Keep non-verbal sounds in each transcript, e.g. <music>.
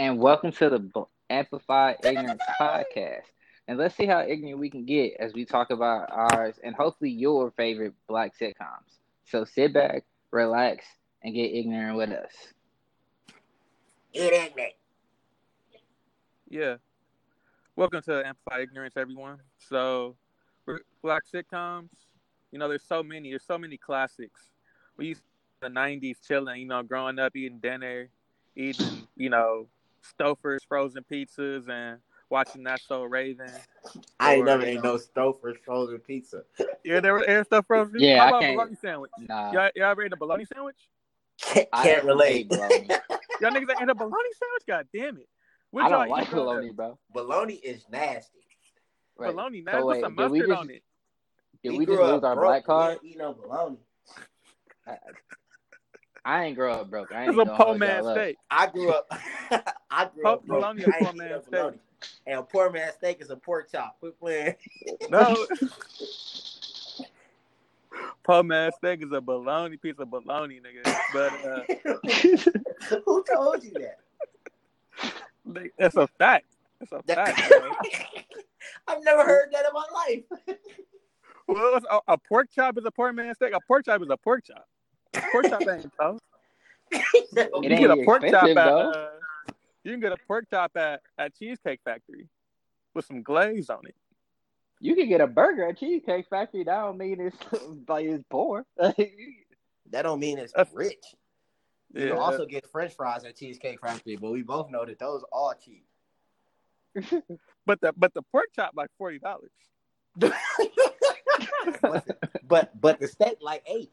and welcome to the Amplified Ignorance Podcast. And let's see how ignorant we can get as we talk about ours and hopefully your favorite black sitcoms. So sit back, relax, and get ignorant with us. Get ignorant. Yeah. Welcome to Amplified Ignorance, everyone. So, black sitcoms, you know, there's so many. There's so many classics. We used to the 90s chilling, you know, growing up, eating dinner, eating, you know, Stouffer's frozen pizzas and watching That So Raven. I ain't Or, never you ate know- no Stouffer's frozen pizza. Yeah, there was air stuff frozen. Yeah, How I can't- bologna sandwich? Nah, Y'all, y'all ever ate a bologna sandwich? Can't, I can't hate relate. <laughs> Y'all niggas ain't ate a bologna sandwich? God damn it. What I y'all don't like growing bologna, bro. Bologna is nasty. Wait, Bologna, so man. Put some mustard just- on it. Did We we just lose our broke. black card? We didn't eat no bologna. <laughs> I ain't grow up broke. I ain't It's a gonna poor hold man steak. I grew up. <laughs> I grew Po- up broke. bologna I is ain't poor eat man steak. bologna. And a poor man steak is a pork chop. Quit playing. No. <laughs> <laughs> Poor man steak is a bologna piece of bologna, nigga. But uh, Who told you that? that's a fact. That's a That- fact. I've never heard that in my life. Well, a, a pork chop is a poor man steak. A pork chop is a pork chop. Pork chop ain't tough. You ain't get a pork chop at though. uh, you can get a pork chop at, at Cheesecake Factory with some glaze on it. You can get a burger at Cheesecake Factory. That don't mean it's <laughs> like it's poor. <laughs> that don't mean it's rich. You Yeah. can also get French fries at Cheesecake Factory, but we both know that those are cheap. <laughs> but the but the pork chop like forty dollars. But, <laughs> but but the state like eight.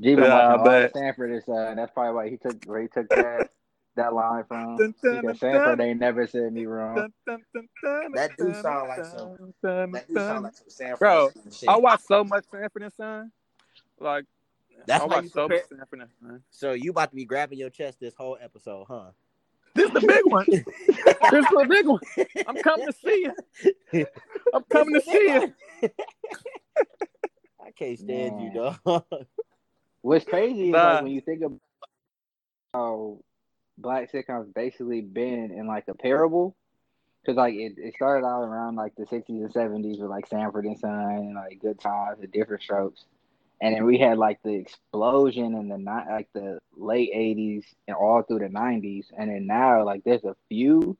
G been Yeah, watching all but- Sanford is son. That's probably why he took where he took that that line from. Dun, dun, Because dun, Sanford dun. ain't never said me wrong. Dun, dun, dun, dun, That do sound like dun, some- dun, That do sound like some San Bro, shit. I watch so much Sanford and Son. Like That's I why watch you so prepare- much Sanford and Son. So you about to be grabbing your chest this whole episode, huh? This is the big one. this is the big one. <laughs> I'm coming to see you. <laughs> I'm coming to see you. <laughs> I can't stand you, Man. dog. What's crazy is like when you think of how black sitcoms basically been in like a parable. Cause like it, it started out around like the sixties and seventies with like Sanford and Son and like Good Times and Diff'rent Strokes, and then we had like the explosion in the ni- like the late eighties and all through the nineties, and then now like there's a few,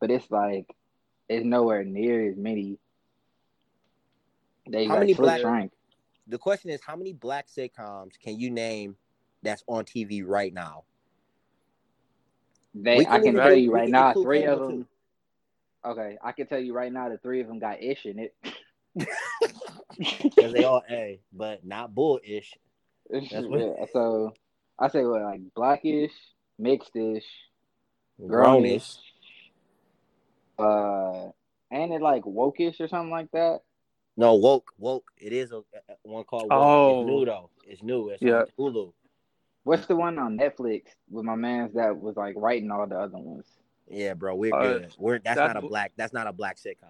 but it's like it's nowhere near as many. They How like many black- the question is, how many black sitcoms can you name that's on TV right now? They, We I can can tell you right now, three of them. Okay, I can tell you right now, the three of them got ish in it. <laughs> Because they all A, but not bullish. That's what- Yeah, so I say what like blackish, mixedish, Grownish. grownish, uh, and it like wokeish or something like that. No, woke, woke. It is a, a- one called woke. Oh. It's new though. It's new. It's Yeah. Hulu. What's the one on Netflix with my man's that was like writing all the other ones? Yeah, bro, we're Uh, good. We're that's, that's- not a black. That's not a black sitcom.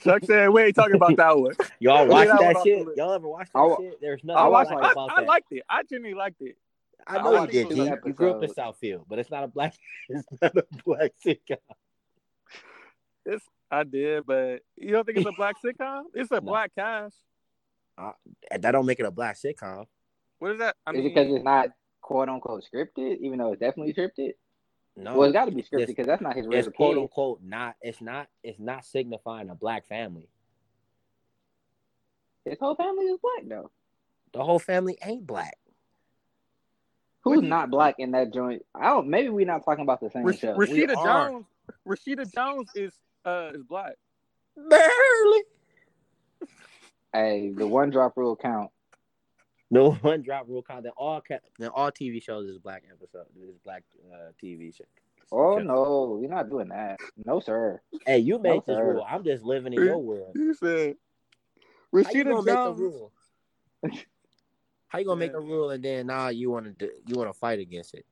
Chuck said we ain't talking about that one. <laughs> Y'all watch that that shit? Y'all ever watch that I shit? There's I nothing I watched. black I, about I that. liked it. I genuinely liked it. I I know you did, two You grew up in. Southfield, but it's not a black. <laughs> It's not a black sitcom. It's I did, but you don't think it's a black sitcom? It's a <laughs> No. black cast. That don't make it a black sitcom. What is that? I Is mean, it because it's not quote unquote scripted, even though it's definitely scripted? No, well, it's got to be scripted because that's not his real it's kid. quote unquote not. It's not. It's not signifying a black family. His whole family is black though. The whole family ain't black. Who's What do you- not black in that joint? I don't. Maybe we're not talking about the same Rash- show. Rashida are. Jones. Rashida Jones is uh is black. Barely. Hey, the one drop rule count. No <laughs> one drop rule count. Then all ca- then all TV shows is black episode. Is black uh, TV show. Oh show. no, we're not doing that. No sir. Hey, you made this sir. rule. I'm just living in your world. You said How you Rashida gonna make a Jones. rule? How you gonna make <laughs> Yeah. a rule and then now you want to you want to fight against it?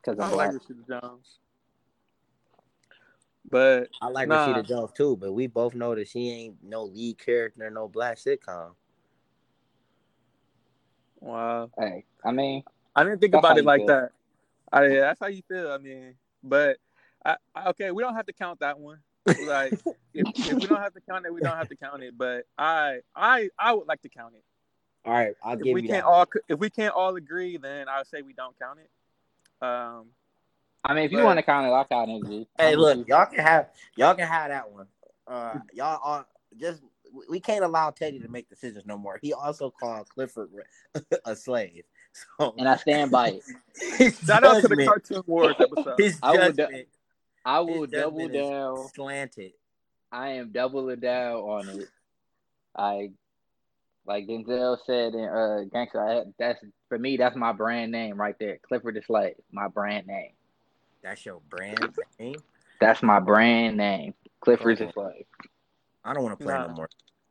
Because I I'm don't like black. Rashida Jones. But I like Nah. Rashida Jones too, but we both know that she ain't no lead character, no black sitcom. Wow. Hey, I mean, I didn't think about it like feel. that. I, yeah, that's how you feel. I mean, but I, I, okay, we don't have to count that one. Like, <laughs> if, if we don't have to count it, we don't have to count it. But I, I, I would like to count it. All right, I'll give If we you can't that. all, if we can't all agree, then I would say we don't count it. Um, I mean, if you want to count it, I'll count it. G. Hey, look, y'all can have y'all can have that one. Uh, y'all are just we- we can't allow Teddy to make decisions no more. He also called Clifford <laughs> a slave. So and I stand by it. <laughs> his shout out to the Cartoon Wars episode. His I will judgment, I his will double down. slanted. I am doubling down on it. I like Denzel said in uh Gangster. I, that's for me. That's my brand name right there. Clifford the Slave. My brand name. That's your brand name. That's my brand name. Clifford the Oh. Slave. I don't want to play Nah. no more.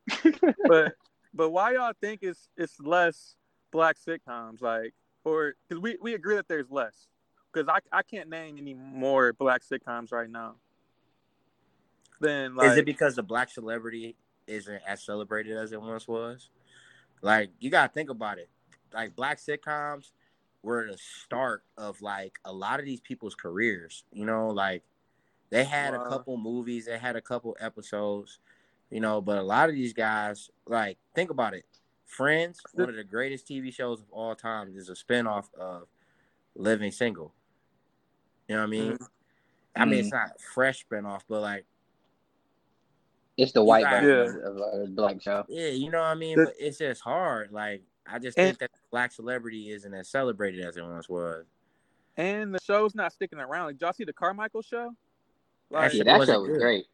<laughs> but but why y'all think it's it's less black sitcoms like or because we, we agree that there's less because I, I can't name any more black sitcoms right now than like Is it because the black celebrity isn't as celebrated as it once was? Like you gotta think about it. Like black sitcoms were the start of like a lot of these people's careers. You know, like they had Wow. a couple movies, they had a couple episodes, you know, but a lot of these guys, like, think about it. Friends, one of the greatest TV shows of all time, is a spinoff of Living Single. You know what I mean? Mm-hmm. I mean, it's mm. not a fresh spinoff, but like, It's the white got- version of a black show. yeah, you know what I mean? But it's just hard. Like, I just And- think that black celebrity isn't as celebrated as it once was. and the show's not sticking around like did y'all see the Carmichael show That like Yeah, that show was good. great.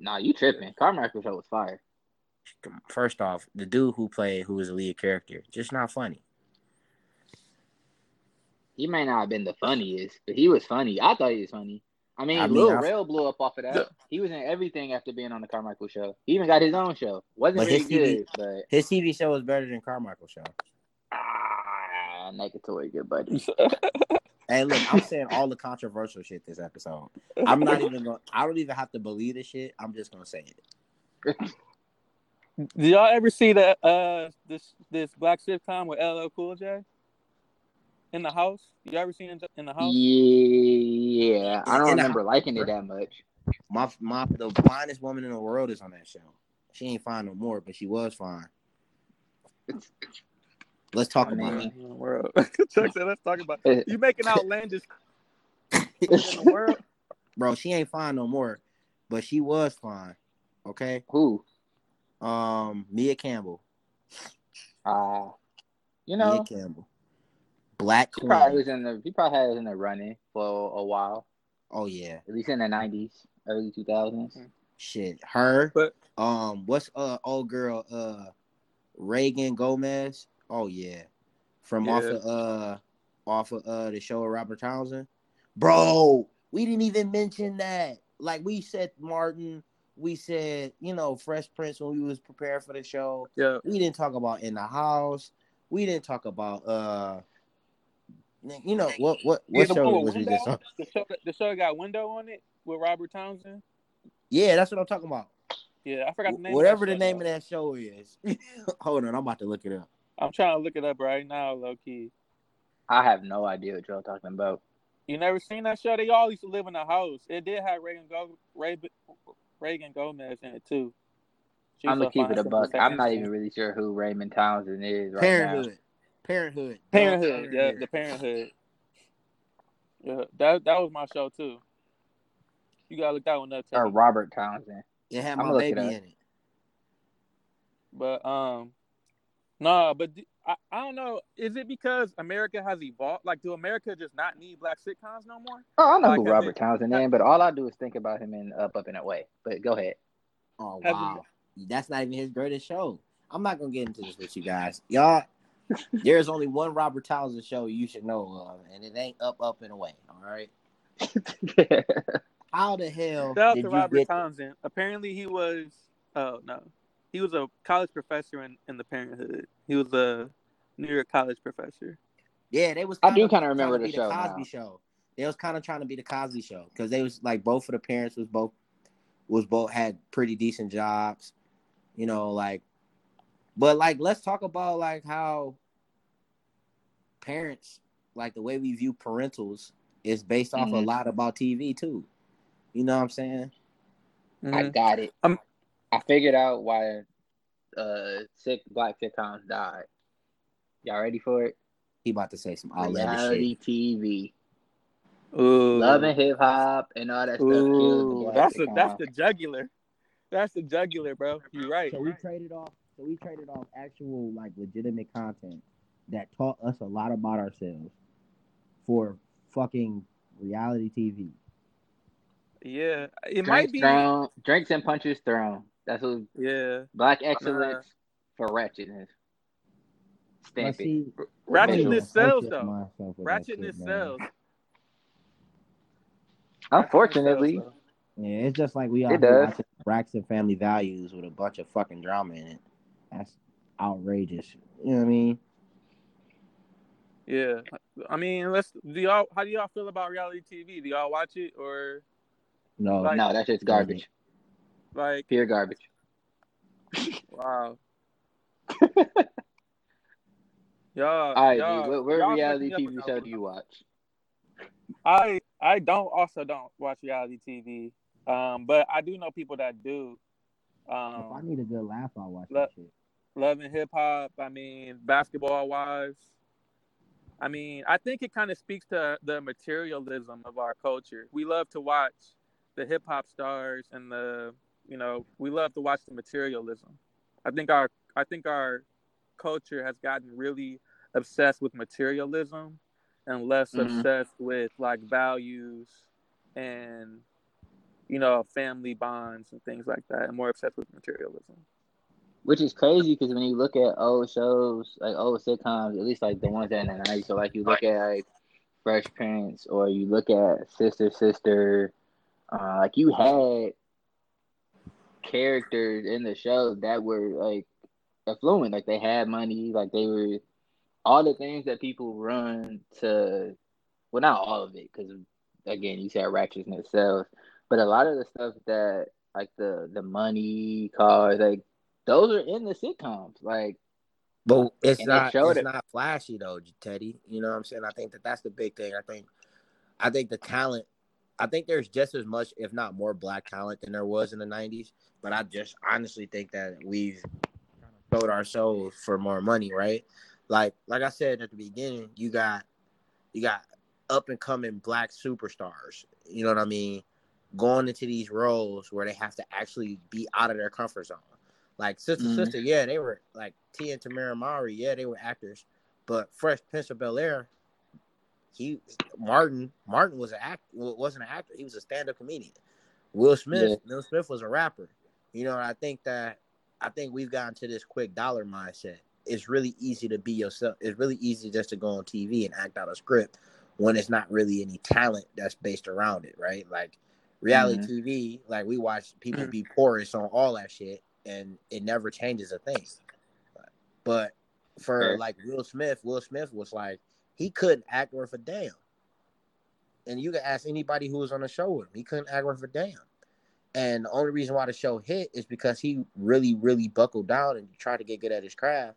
Nah, you tripping? Carmichael show was fire. First off, the dude who played, who was the lead character, just not funny. He may not have been the funniest, but he was funny. I thought he was funny. I mean, I mean, Lil I- Rel blew up off of that. The- he was in everything after being on the Carmichael show. He even got his own show. Wasn't But really his TV good, but His TV show was better than Carmichael show. ah, negatory, good buddy. <laughs> Hey, look, I'm saying all the controversial shit this episode. I'm not even going. to I don't even have to believe the shit. I'm just gonna say it. did y'all ever see that uh this this black sitcom with LL Cool J in the house you ever seen it in the house Yeah, I don't In remember liking it that much. My my the finest woman in the world is on that show. She ain't fine no more, but she was fine. <laughs> Let's talk I about mean- it. world <laughs> Chuck said let's talk about <laughs> you making outlandish in the <laughs> world Bro, she ain't fine no more, but she was fine. Okay. Who? Um, Maia Campbell. Uh, you know Maia know, Campbell. Black he probably Queen. was in the. He probably had in the running for a while, Oh yeah. at least in the nineties, early two thousands. Shit. Her. But- um, what's uh old girl uh Reagan Gomez? Oh yeah. From off of uh off of uh the show of Robert Townsend. Bro, we didn't even mention that. Like we said Martin, we said, you know, Fresh Prince when we was preparing for the show. yeah We didn't talk about in the house. We didn't talk about uh you know what what Yeah, what the show was we just on? the show the show got window on it with Robert Townsend Yeah, that's what I'm talking about. yeah I forgot the name Whatever the name of that show is. <laughs> Hold on, I'm about to look it up. I'm trying to look it up right now low key I have no idea what y'all talking about. You never seen that show? They all used to live in a house. It did have Reagan Go Reagan, Reagan Gomez in it too. She I'm gonna keep it a buck. I'm not even really sure who Raymond Townsend is right Parent 'Hood. Parenthood. Parent 'Hood. Yeah, the Parent 'Hood. Yeah, that that was my show too. You gotta look that one up. now. Or Robert Townsend. It had my look it baby in it. But um, nah, but I don't know. Is it because America has evolved? Like, do America just not need black sitcoms no more? Oh, I know Like, who Robert they- Townsend is, but all I do is think about him in Up, Up and Away. But go ahead. Oh Has wow. That's not even his greatest show. I'm not gonna get into this with you guys. Y'all <laughs> there's only one Robert Townsend show you should know of, and it ain't up, up and away. All right. <laughs> How the hell Shout out did to you Robert get Townsend. Apparently, he was. Oh no, he was a college professor in, in the Parent 'Hood. He was a New York college professor. Yeah, they was. I do kinda kinda remember trying to the show Cosby now. show. They was kind of trying to be the Cosby show because they was like both of the parents was both was both had pretty decent jobs, you know, like. But like, let's talk about like how parents, like the way we view parentals, is based off a Mhm. lot about TV too. You know what I'm saying? I Mhm. got it. Um, I figured out why uh sick black sitcoms died. Y'all ready for it? He about to say some outlandish Reality shit. TV, Ooh. love and hip hop, and all that stuff. Ooh, black that's the sitcom. that's the jugular. That's the jugular, bro. You're right. So we traded off. So we traded off actual like legitimate content that taught us a lot about ourselves for fucking reality TV. Yeah, it drinks might be. thrown, drinks and punches thrown. That's what Yeah, black excellence uh, for ratchetness. But Stamp it. ratchetness sells though. myself with that Ratchetness shit, sells. Unfortunately, Yeah, it's just like we all It here does. watching Braxton Family Values with a bunch of fucking drama in it. That's outrageous. You know what I mean? Yeah, I mean, let's. Do y'all? How do y'all feel about reality TV? Do y'all watch it or No, Like- no, that's just garbage. Like? Pure garbage. <laughs> Wow. <laughs> y'all, All right, y'all, dude. What, what reality TV up show with do you watch? I I don't also don't watch reality TV. Um, but I do know people that do. Um, if I Um, need a good laugh, I'll watch Look- that shit. love and hip hop. I mean, basketball wise. I mean, I think it kind of speaks to the materialism of our culture. We love to watch the hip hop stars and the, you know, we love to watch the materialism. I think our I think our culture has gotten really obsessed with materialism and less Mhm. obsessed with like values and you know family bonds and things like that and more obsessed with materialism. Which is crazy because when you look at old shows, like old sitcoms, at least like the ones that in the nineties, so like you look at like Fresh Prince or you look at Sister Sister, uh, like you had characters in the show that were like affluent, like they had money, like they were all the things that people run to. Well, not all of it, because again, you said ratchetness sells, but a lot of the stuff that like the the money, cars, like those are in the sitcoms. Like, But it's not it's it. not flashy though, Teddy. You know what I'm saying? I think that that's the big thing. I think I think the talent I think there's just as much if not more black talent than there was in the 90s, but I just honestly think that we've sold our souls for more money, right? Like like I said at the beginning, you got you got up and coming black superstars. You know what I mean? Going into these roles where they have to actually be out of their comfort zone. Like Sister Mhm. Sister, yeah, they were like T and Tamera Mowry, yeah, they were actors. But Fresh Prince of Bel Air, he Martin Martin was an act wasn't an actor, he was a stand-up comedian. Will Smith, Yeah. Will Smith was a rapper. You know, I think that I think we've gotten to this quick dollar mindset. It's really easy to be yourself. It's really easy just to go on TV and act out a script when it's not really any talent that's based around it, right? Like reality Mhm. TV, like we watch people <clears throat> be porous on all that shit, and it never changes a thing. But for like Will Smith, Will Smith was like he couldn't act worth a damn. And you can ask anybody who was on the show with him, he couldn't act worth a damn. And the only reason why the show hit is because he really, really buckled down and tried to get good at his craft.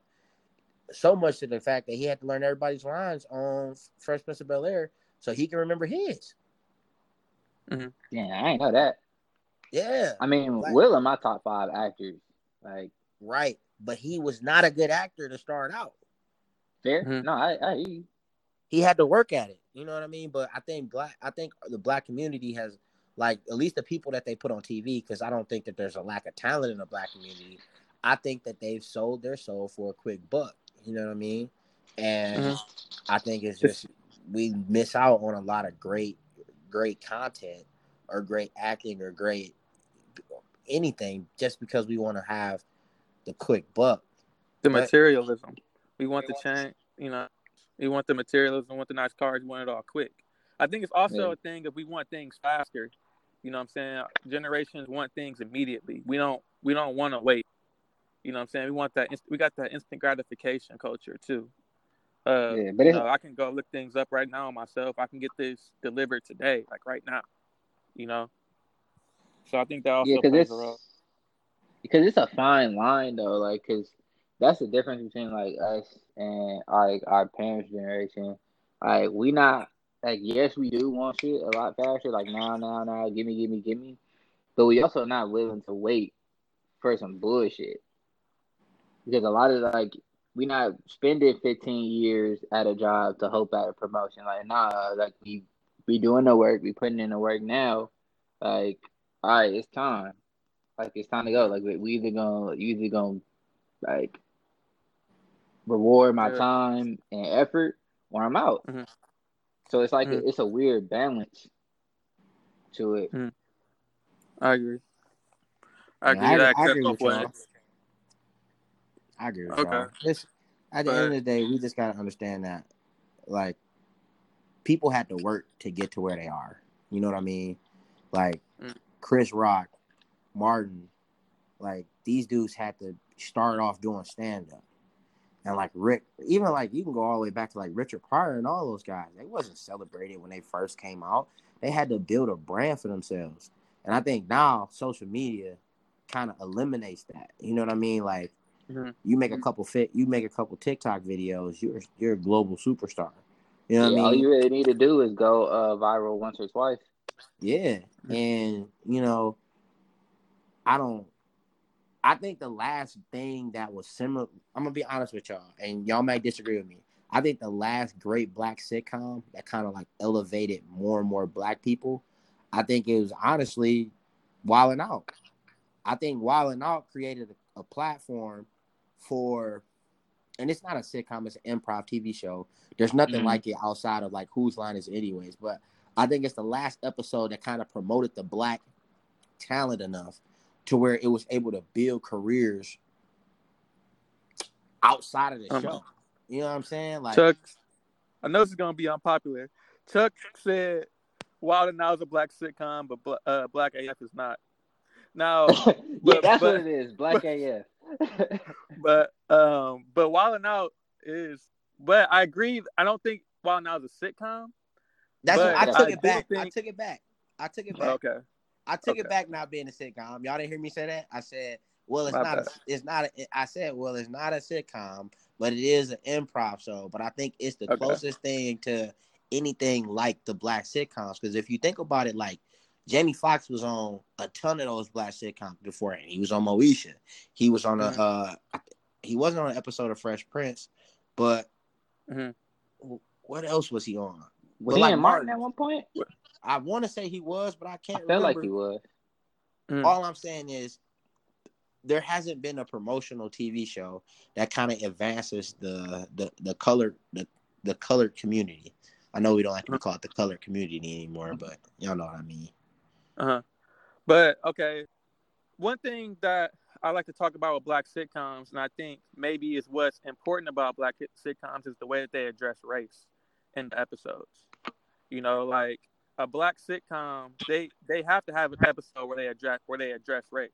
So much to the fact that he had to learn everybody's lines on Fresh Prince of Bel Air so he can remember his. yeah, I ain't know that. Yeah, I mean, Like- Will in my top five actors. Like, right. But he was not a good actor to start out. fair? Mhm. No, I, I hear you. He had to work at it. You know what I mean? But I think black, I think the black community has, like, at least the people that they put on TV, because I don't think that there's a lack of talent in the black community. I think that they've sold their soul for a quick buck. You know what I mean? And Mhm. I think it's just we miss out on a lot of great, great content or great acting or great anything just because we want to have the quick buck. The But- materialism. We want the change, you know. We want the materialism, we want the nice cars, we want it all quick. I think it's also Yeah. a thing if we want things faster. You know what I'm saying? Generations want things immediately. We don't we don't want to wait. You know what I'm saying? We want that inst- we got that instant gratification culture too. Uh, Yeah, but you it's- know, I can go look things up right now myself. I can get this delivered today, like right now. You know. So I think that also Yeah, because plays it's a role. because it's a fine line though. Like, because that's the difference between like us and like our parents' generation. Like we not like yes, we do want shit a lot faster. Like now, now, now, give me, give me, give me. But we also not willing to wait for some bullshit because a lot of like we not spending 15 years at a job to hope at a promotion. Like nah, like we we doing the work, we putting in the work now. Like all right, it's time. Like it's time to go. Like we either gonna you either gonna like reward my Yeah. time and effort or I'm out. Mhm. So it's like Mhm. a, it's a weird balance to it. I agree. I Yeah, agree I- that I agree with y'all. I agree with Okay. y'all. It's, at the end of the day, we just gotta understand that, like, people had to work to get to where they are. You know what I mean? Like, Mm. Chris Rock, Martin, like these dudes had to start off doing stand up. And like Rick, even like you can go all the way back to like Richard Pryor and all those guys. They wasn't celebrated when they first came out. They had to build a brand for themselves. And I think now social media kind of eliminates that. You know what I mean? Like Mhm. you make a couple fit, you make a couple TikTok videos, you're you're a global superstar. You know what Yeah, I mean? all you really need to do is go uh, viral once or twice. Yeah. And, you know, I don't, I think the last thing that was similar, I'm to be honest with y'all, and y'all might disagree with me. I think the last great black sitcom that kind of like elevated more and more black people, I think it was honestly Wild 'N Out. I think Wild 'N Out created a, a platform for, and it's not a sitcom, it's an improv TV show. There's nothing Mhm. like it outside of like Whose Line Is It Anyways, but I think it's the last episode that kind of promoted the black talent enough to where it was able to build careers outside of the Um, show. You know what I'm saying? Like, Chuck, I know this is gonna be unpopular. Chuck said Wild and Now is a black sitcom, but uh, Black AF is not. Now, <laughs> yeah, but- that's but- what it is. Black but- AF. <laughs> but um, but Wild 'N Out is. But I agree. I don't think Wild 'N Out is a sitcom. that's what I I took do it back. I took it back. I took it back. Okay. I took it back not being a sitcom. Y'all didn't hear me say that? I said, well, it's My not. A, it's not. A, I said, well, it's not a sitcom, but it is an improv show. But I think it's the Okay. closest thing to anything like the black sitcoms. Because if you think about it, like Jamie Foxx was on a ton of those black sitcoms before, and he was on Moesha. He was on a. Mhm. Uh, he wasn't on an episode of Fresh Prince, but Mhm. what else was he on? Was But he like in Martin Martin- at one point? I want to say he was, but I I can't felt remember. like he was. Mm. all I'm saying is there hasn't been a promotional TV show that kind of advances the the the color the the colored community. I know we don't like to call it the colored community anymore, but y'all know what I mean. Uh-huh. But okay, one thing that I like to talk about with black sitcoms, and I think maybe is what's important about black sitcoms is the way that they address race in the episodes. You know, like a black sitcom, they they have to have an episode where they address where they address race.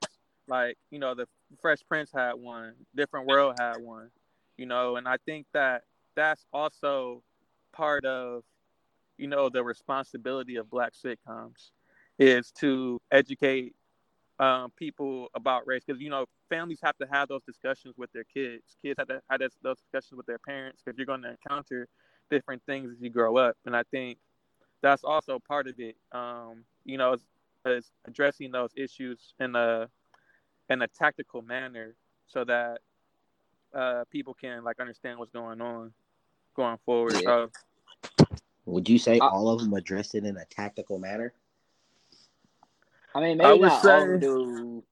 Like you know, the Fresh Prince had one, Different World had one. You know, and I think that that's also part of you know the responsibility of black sitcoms is to educate um, people about race because you know families have to have those discussions with their kids. Kids have to have those discussions with their parents because you're going to encounter different things as you grow up, and I think that's also part of it. Um, you know, is, is addressing those issues in a in a tactical manner so that uh, people can like understand what's going on going forward. Yeah. So Would you say I- all of them addressed it in a tactical manner? I mean, maybe would not all of them do.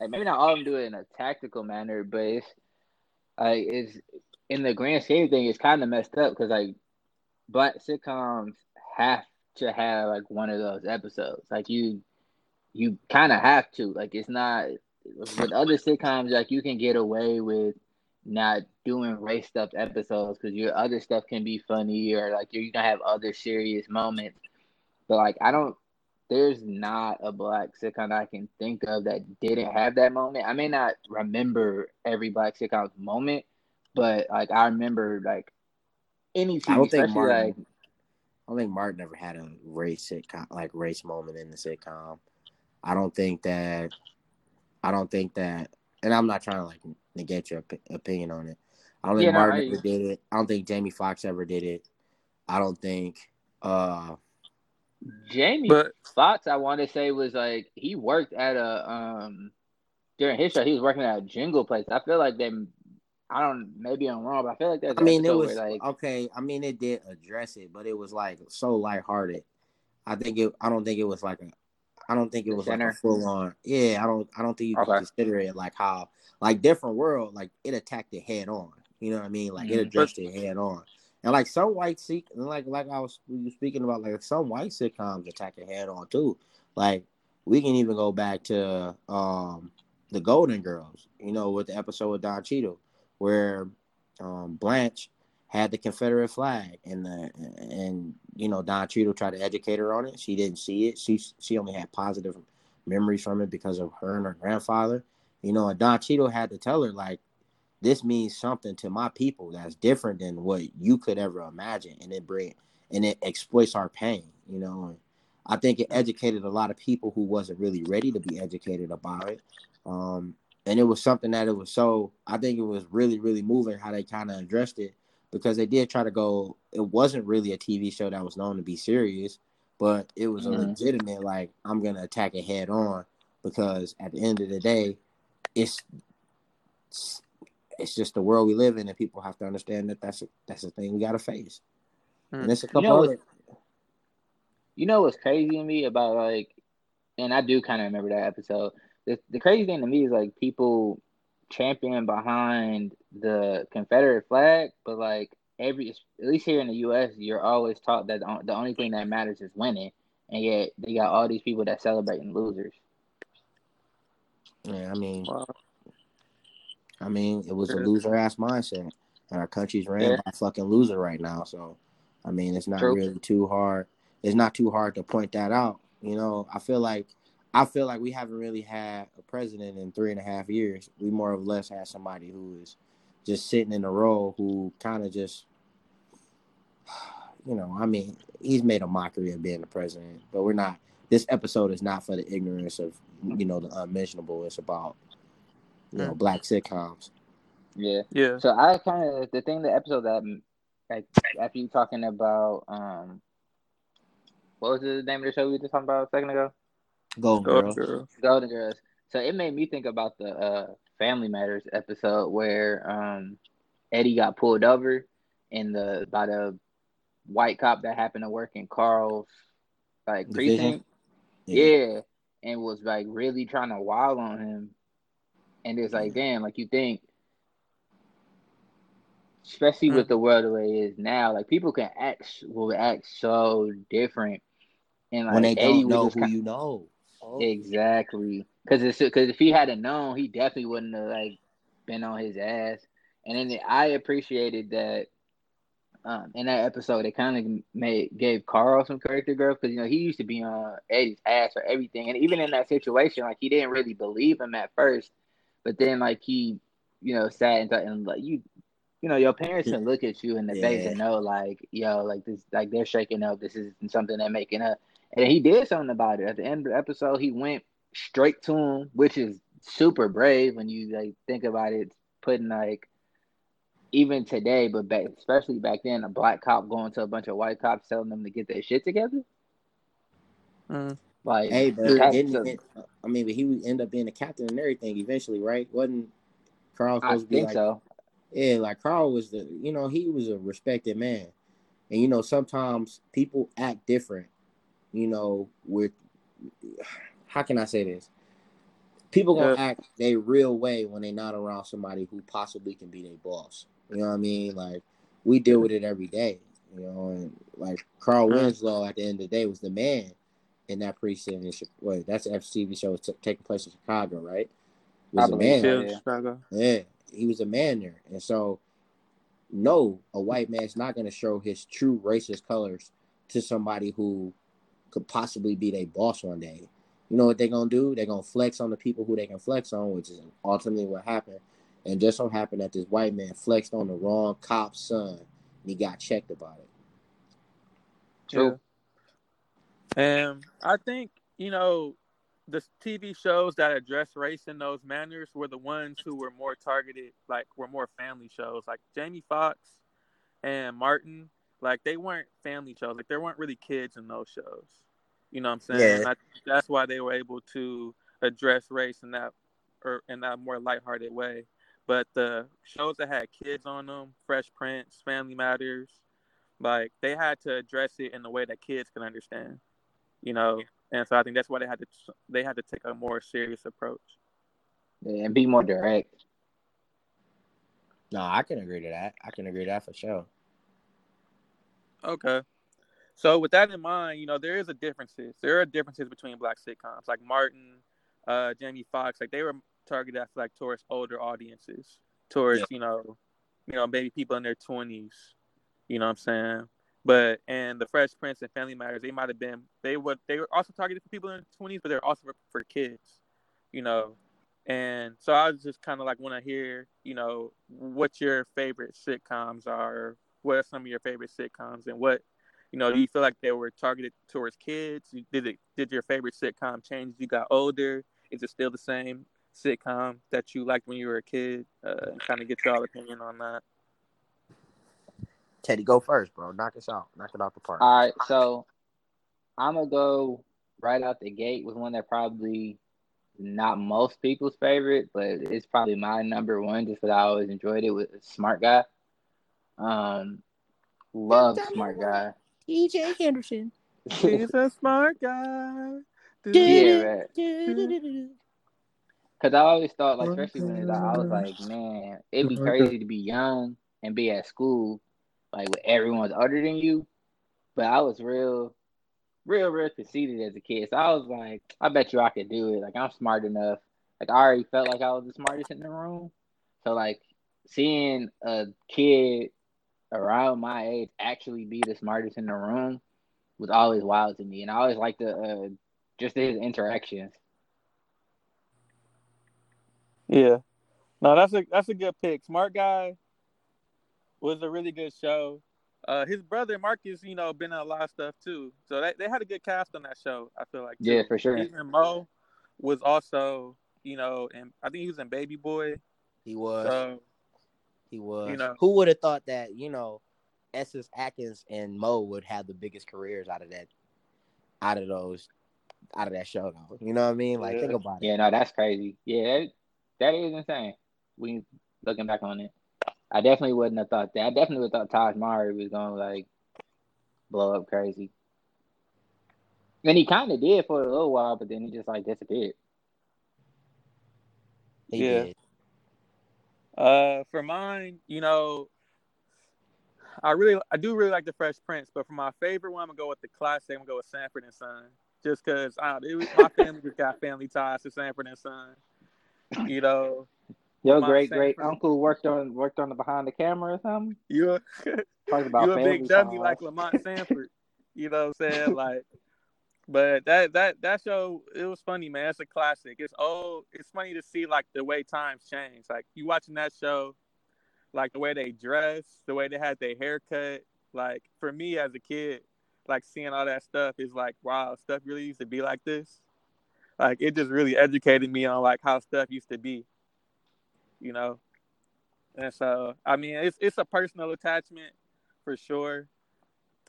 Like maybe not all of them do it in a tactical manner, but it's like it's in the grand scheme of things, it's kind of messed up because like black sitcoms have to have like one of those episodes. Like you, you kind of have to. Like it's not with other sitcoms. Like you can get away with not doing race stuff episodes because your other stuff can be funny or like you're gonna have other serious moments. But like I don't there's not a black sitcom I can think of that didn't have that moment. I may not remember every black sitcom's moment, but like I remember like any TV, I don't think Martin- like I don't think Martin ever had a race sitcom like race moment in the sitcom. I don't think that I don't think that and I'm not trying to like negate your op- opinion on it. I don't think Yeah, no, Martin I- ever did it. I don't think Jamie Foxx ever did it. I don't think. uh Jamie But Foxx, I want to say, was like he worked at a um during his show. He was working at a jingle place. I feel like they, I don't, maybe I'm wrong, but I feel like that's. I mean, it was where, like okay. I mean, it did address it, but it was like so lighthearted. I think it. I don't think it was like a. I don't think it was like a full on. Yeah, I don't. I don't think you can Okay. consider it like how like different world. Like it attacked it head on. You know what I mean? Like it Mhm. addressed it head on. And like some white seek, and like like I was speaking about, like some white sitcoms attack it head on too. Like we can even go back to um the Golden Girls. You know, with the episode with Don Cheadle, where um, Blanche had the Confederate flag, and the and you know Don Cheadle tried to educate her on it. She didn't see it. She she only had positive memories from it because of her and her grandfather. You know, and Don Cheadle had to tell her like, this means something to my people that's different than what you could ever imagine, and it bring and it exploits our pain. You know, and I think it educated a lot of people who wasn't really ready to be educated about it. Um, and it was something that it was so I think it was really really moving how they kind of addressed it because they did try to go. It wasn't really a TV show that was known to be serious, but it was a Mhm. legitimate like I'm gonna attack it head on because at the end of the day, it's it's just the world we live in, and people have to understand that that's a, that's a thing we gotta face. Mm. And it's a couple know other. you know what's crazy to me about like, and I do kind of remember that episode. The the crazy thing to me is like people champion behind the Confederate flag, but like every at least here in the U.S., you're always taught that the only thing that matters is winning, and yet they got all these people that celebrating losers. Yeah, I mean, Wow. I mean, it was a loser ass mindset, and our country's ran Yeah. by a fucking loser right now. So, I mean, it's not True. really too hard. It's not too hard to point that out. You know, I feel like I feel like we haven't really had a president in three and a half years. We more or less had somebody who is just sitting in a role who kind of just, you know, I mean, he's made a mockery of being the president, but we're not. This episode is not for the ignorance of, you know, the unmentionable. It's about, you know, Mm. black sitcoms. Yeah. Yeah. So I kind of the thing the episode that like after you talking about um what was the name of the show we were just talking about a second ago? Golden Girls. girl. Golden Girls. So it made me think about the uh Family Matters episode where um Eddie got pulled over in the by the white cop that happened to work in Carl's like Division? precinct. Yeah. And was like really trying to wild on him. And it's like, damn, like you think especially with the world the way it is now, like people can act will act so different. And like when they Eddie don't was know who kind- you know. Exactly. Because it's because if he hadn't known, he definitely wouldn't have like been on his ass. And then I appreciated that um, in that episode, they kind of made gave Carl some character growth because you know he used to be on Eddie's ass for everything, and even in that situation, like he didn't really believe him at first, but then like he, you know, sat and, thought, and like you, you know, your parents can look at you in the face Yeah. and know like, yo, like this, like they're shaking up. This is something they're making up, and he did something about it. At the end of the episode, he went straight to him, which is super brave when you like think about it. Putting like even today, but back, especially back then, a black cop going to a bunch of white cops telling them to get their shit together. Mm. Like, Hey, but that's didn't a- I mean, but he would end up being a captain and everything eventually, right? Wasn't Carl I supposed to be think like, so. yeah, like Carl was the, you know, he was a respected man, and you know, sometimes people act different, you know, with how can I say this? People gonna Yeah. act their real way when they're not around somebody who possibly can be their boss. You know what I mean? Like we deal with it every day, you know, and like Carl Mm. Winslow at the end of the day was the man in that Chi- wait, that's FTV show t- taking place in Chicago, right? He Was I a man. yeah. Chicago. Yeah, he was a man there, and so no, a white man's not going to show his true racist colors to somebody who could possibly be their boss one day. You know what they're gonna do? They're gonna flex on the people who they can flex on, which is ultimately what happened. And just so happened that this white man flexed on the wrong cop's son, and he got checked about it. True. Yeah. And I think, you know, the TV shows that address race in those manners were the ones who were more targeted, like were more family shows, like Jamie Foxx and Martin. Like they weren't family shows, like there weren't really kids in those shows. You know what I'm saying? Yeah. I, that's why they were able to address race in that or in that more lighthearted way. But the shows that had kids on them, Fresh Prince, Family Matters, like they had to address it in a way that kids can understand. You know, and so I think that's why they had to they had to take a more serious approach. and be more direct. No, I can agree to that. I can agree to that for sure. Okay. So with that in mind, you know, there is a differences. There are differences between black sitcoms. Like Martin, uh, Jamie Foxx, like they were targeted at like towards older audiences, towards, Yeah. you know, you know, maybe people in their twenties. You know what I'm saying? But and the Fresh Prince and Family Matters, they might have been they would they were also targeted for people in their twenties, but they're also for, for kids, you know. And so I was just kind of like want to hear, you know, what your favorite sitcoms are. What are some of your favorite sitcoms, and what, you know, do you feel like they were targeted towards kids? Did it? Did your favorite sitcom change as you got older? Is it still the same sitcom that you liked when you were a kid? Uh, and kind of get your opinion on that. Teddy, go first, bro. Knock us out. Knock it out the park. All right, so I'm gonna go right out the gate with one that probably not most people's favorite, but it's probably my number one just because I always enjoyed it with Smart Guy. Um, love Smart Guy. TJ Henderson. He's a smart guy. yeah, man. Because I always thought, like, especially when I was like, man, it'd be crazy to be young and be at school, like, with everyone's older than you. But I was real, real, real conceited as a kid. So I was like, I bet you I could do it. Like, I'm smart enough. Like, I already felt like I was the smartest in the room. So, like, seeing a kid around my age actually be the smartest in the room was always wild to me. And I always liked the, uh, just his interactions. Yeah. No, that's a that's a good pick. Smart guy was a really good show. Uh, his brother Marcus, you know, been in a lot of stuff too. So they, they had a good cast on that show. I feel like. too. Yeah, for sure. Even Mo was also, you know, and I think he was in Baby Boy. He was. So he was. you know. Who would have thought that, you know, Essence Atkins and Mo would have the biggest careers out of that out of those out of that show though. You know what I mean? Like Yeah. think about it. Yeah, no, that's crazy. Yeah, that, that is insane. We looking back on it, I definitely wouldn't have thought that. I definitely would have thought Tahj Mowry was gonna like blow up crazy. And he kind of did for a little while, but then he just like disappeared. He Yeah. did. Uh, for mine, you know, I really, I do really like the Fresh Prince, but for my favorite one, I'm gonna go with the classic. I'm gonna go with Sanford and Son, just because I it was, my family just got family ties to Sanford and Son. You know, Your great great uncle worked on worked on the behind the camera or something. you a, <laughs> Talking about you a big dummy like Lamont Sanford. You know what I'm saying? Like, but that that that show, it was funny, man. It's a classic. It's old. It's funny to see like the way times change. Like you watching that show, like the way they dress, the way they had their haircut. Like for me as a kid, like seeing all that stuff is like, wow, stuff really used to be like this. Like it just really educated me on like how stuff used to be. You know. And so I mean it's it's a personal attachment for sure.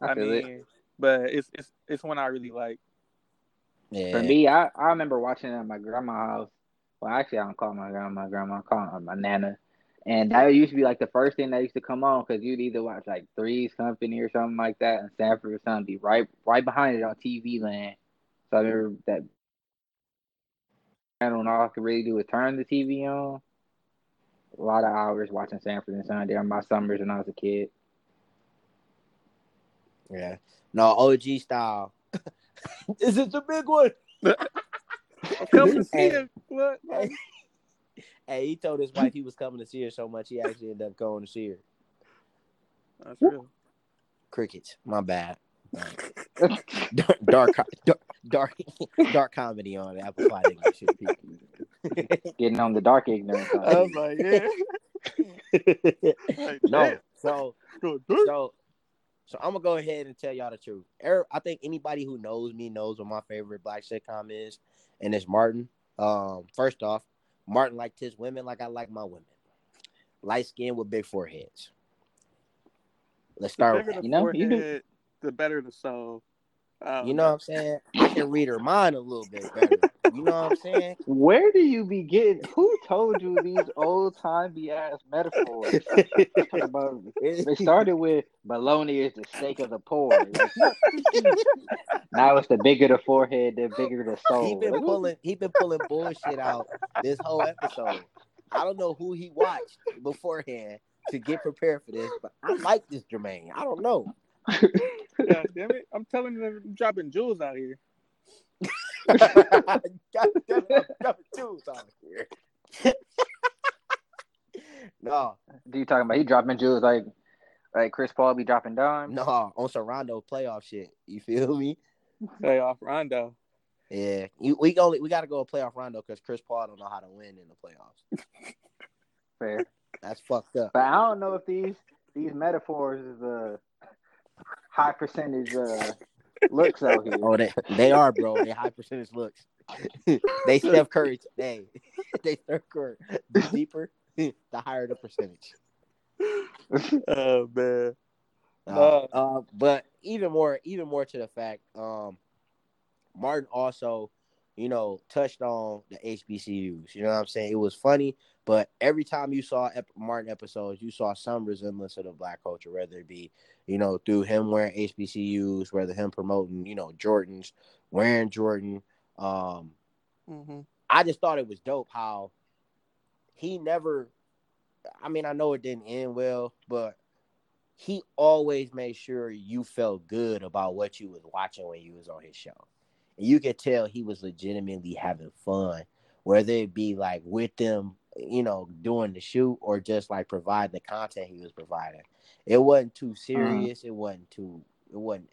I I, feel it. mean, but it's it's it's one I really like. Yeah. For me, I, I remember watching it at my grandma's house. Well, actually, I don't call my grandma my grandma. I call her my nana. And that used to be like the first thing that used to come on because you'd either watch like Three's Company or something like that, and Sanford or something be right right behind it on TV land. So I remember that. I don't know. All I could really do was turn the TV on. A lot of hours watching Sanford and Son during my summers when I was a kid. Yeah. No, OG style. <laughs> Is it the big one? <laughs> Come to see Hey. it. What? Hey. hey, he told his wife he was coming to see her so much he actually ended up going to see her. That's real. Crickets. My bad. <laughs> dark, dark, dark, dark, dark comedy on Apple Pie English. <laughs> Getting on the dark ignorance. side. I was like, yeah. Like, no, so Go, go. so So I'm gonna go ahead and tell y'all the truth. Er, I think anybody who knows me knows what my favorite black sitcom is, and it's Martin. Um, first off, Martin liked his women like I like my women, light skin with big foreheads. Let's start. The bigger with the You know, you do- the better the soul. You oh, know what I'm saying? I can read her mind a little bit better. You know what I'm saying? <laughs> Where do you be getting? Who told you these old timey ass metaphors? About <laughs> It started with baloney is the steak of the poor. Now it's the bigger the forehead, the bigger the soul. he been pulling he been pulling bullshit out this whole episode. I don't know who he watched beforehand to get prepared for this, but I like this Jermaine. I don't know. God damn it! I'm telling you, I'm dropping jewels out here. <laughs> God damn it, I'm dropping jewels out here. <laughs> no, Do you talking about? He dropping jewels like like Chris Paul be dropping dimes. no, on Serrano playoff shit. You feel me? Play off Rondo. Yeah, you, we only we got to go a playoff Rondo because Chris Paul don't know how to win in the playoffs. Fair. That's fucked up. But I don't know if these these metaphors is a high percentage uh, looks out here. Oh, they they are, bro. They high percentage looks. <laughs> they Steph Curry. <laughs> They they Steph Curry. The deeper, <laughs> the higher the percentage. Oh man. Uh, uh, but even more, even more to the fact, um, Martin also, you know, touched on the HBCUs. You know what I'm saying? It was funny, but every time you saw ep- Martin episodes, you saw some resemblance of the black culture, whether it be, you know, through him wearing HBCUs, whether him promoting, you know, Jordans, wearing Jordan. Um, hmm I just thought it was dope how he never. I mean, I know it didn't end well, but he always made sure you felt good about what you was watching when you was on his show, and you could tell he was legitimately having fun, whether it be like with them, you know, doing the shoot or just like providing the content he was providing. It wasn't too serious. It wasn't too. It wasn't.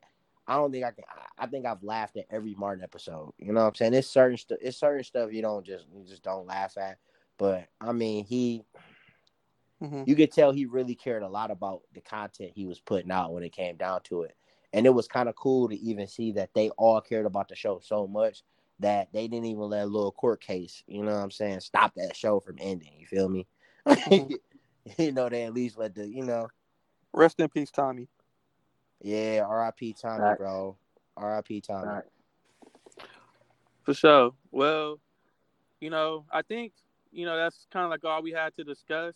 I don't think I can. I- think I've laughed at every Martin episode. You know what I'm saying? It's certain stuff. It's certain stuff you don't just you just don't laugh at. But I mean, he hmm you could tell he really cared a lot about the content he was putting out when it came down to it. And it was kind of cool to even see that they all cared about the show so much that they didn't even let a little court case, you know what I'm saying, stop that show from ending. You feel me? <laughs> you know, they at least let the, you know, Rest in peace, Tommy. yeah, RIP Tommy, Facts. bro. RIP Tommy. Right. For sure. Well, you know, I think you know that's kind of like all we had to discuss.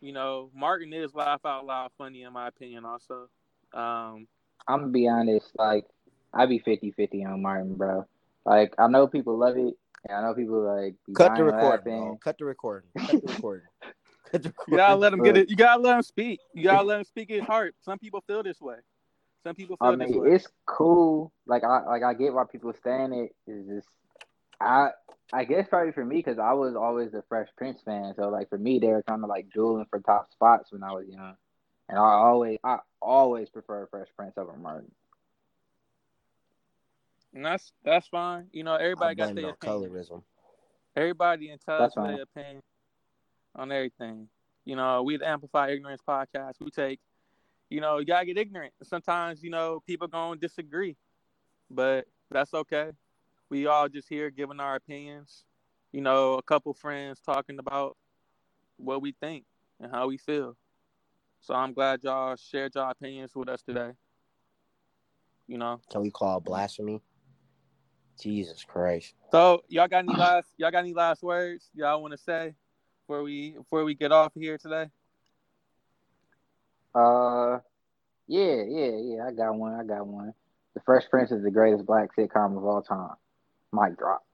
You know, Martin is laugh out loud funny in my opinion. Also, um, I'm gonna be honest, like I be 50-50 on Martin, bro. Like I know people love it, and I know people like Cut the dying recording, bro. Cut the recording. Cut the recording. <laughs> Cut the you gotta let them get it. You gotta let them speak. You gotta <laughs> let them speak his heart. Some people feel this way. Some people feel I this mean, way. it's cool. Like I like I get why people stand it. Is just I I guess probably for me because I was always a Fresh Prince fan. So like for me, they were kind of like dueling for top spots when I was young, and I always I always prefer Fresh Prince over Martin. And that's that's fine. You know, I everybody got their no opinion. colorism. Everybody entitled That's to their opinion on everything. You know, we the Amplify Ignorance podcast. We take, you know, you gotta get ignorant. Sometimes, you know, people gonna disagree, but that's okay. We all just here giving our opinions. You know, a couple friends talking about what we think and how we feel. So I'm glad y'all shared your opinions with us today. You know, Can we call it blasphemy? Jesus Christ. So y'all got any last y'all got any last words y'all want to say before we before we get off here today? Uh, yeah, yeah, yeah. I got one. I got one. The Fresh Prince is the greatest black sitcom of all time. Mic drop.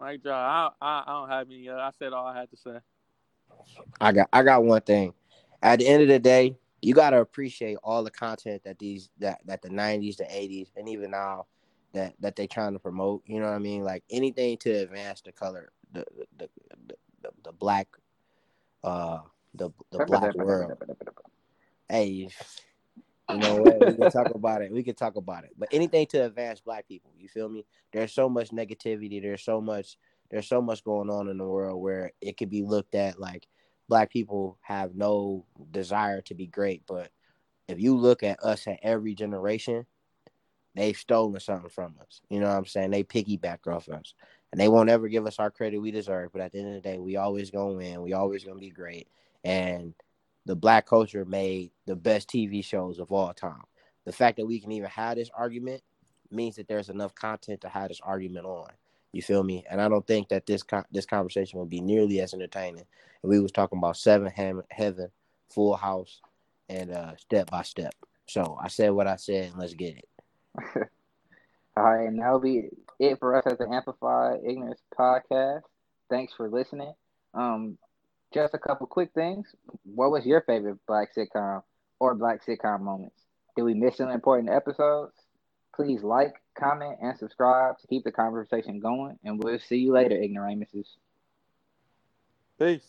Mic drop. I, I I don't have any. Uh, I said all I had to say. I got I got one thing. At the end of the day, you gotta appreciate all the content that these that that the nineties, the eighties, and even now that that they trying to promote. You know what I mean? Like anything to advance the color, the the the, the, the black, uh, the the black world. Hey, you know what? We can talk about it. We can talk about it. But anything to advance black people. You feel me? There's so much negativity. There's so much. There's so much going on in the world where it could be looked at like black people have no desire to be great, but if you look at us at every generation, they've stolen something from us. You know what I'm saying? They piggyback off us. And they won't ever give us our credit we deserve. But at the end of the day, we always gonna win. We always gonna be great. And the black culture made the best TV shows of all time. The fact that we can even have this argument means that there's enough content to have this argument on. You feel me? And I don't think that this con- this conversation would be nearly as entertaining. we was talking about Seven Heaven, Full House, and uh, Step by Step. So I said what I said, and let's get it. <laughs> All right, and that'll be it for us at the Amplified Ignorance Podcast. Thanks for listening. Um, just a couple quick things. What was your favorite black sitcom or black sitcom moments? Did we miss some important episodes? Please like, comment, and subscribe to keep the conversation going. And we'll see you later, ignoramuses. Peace.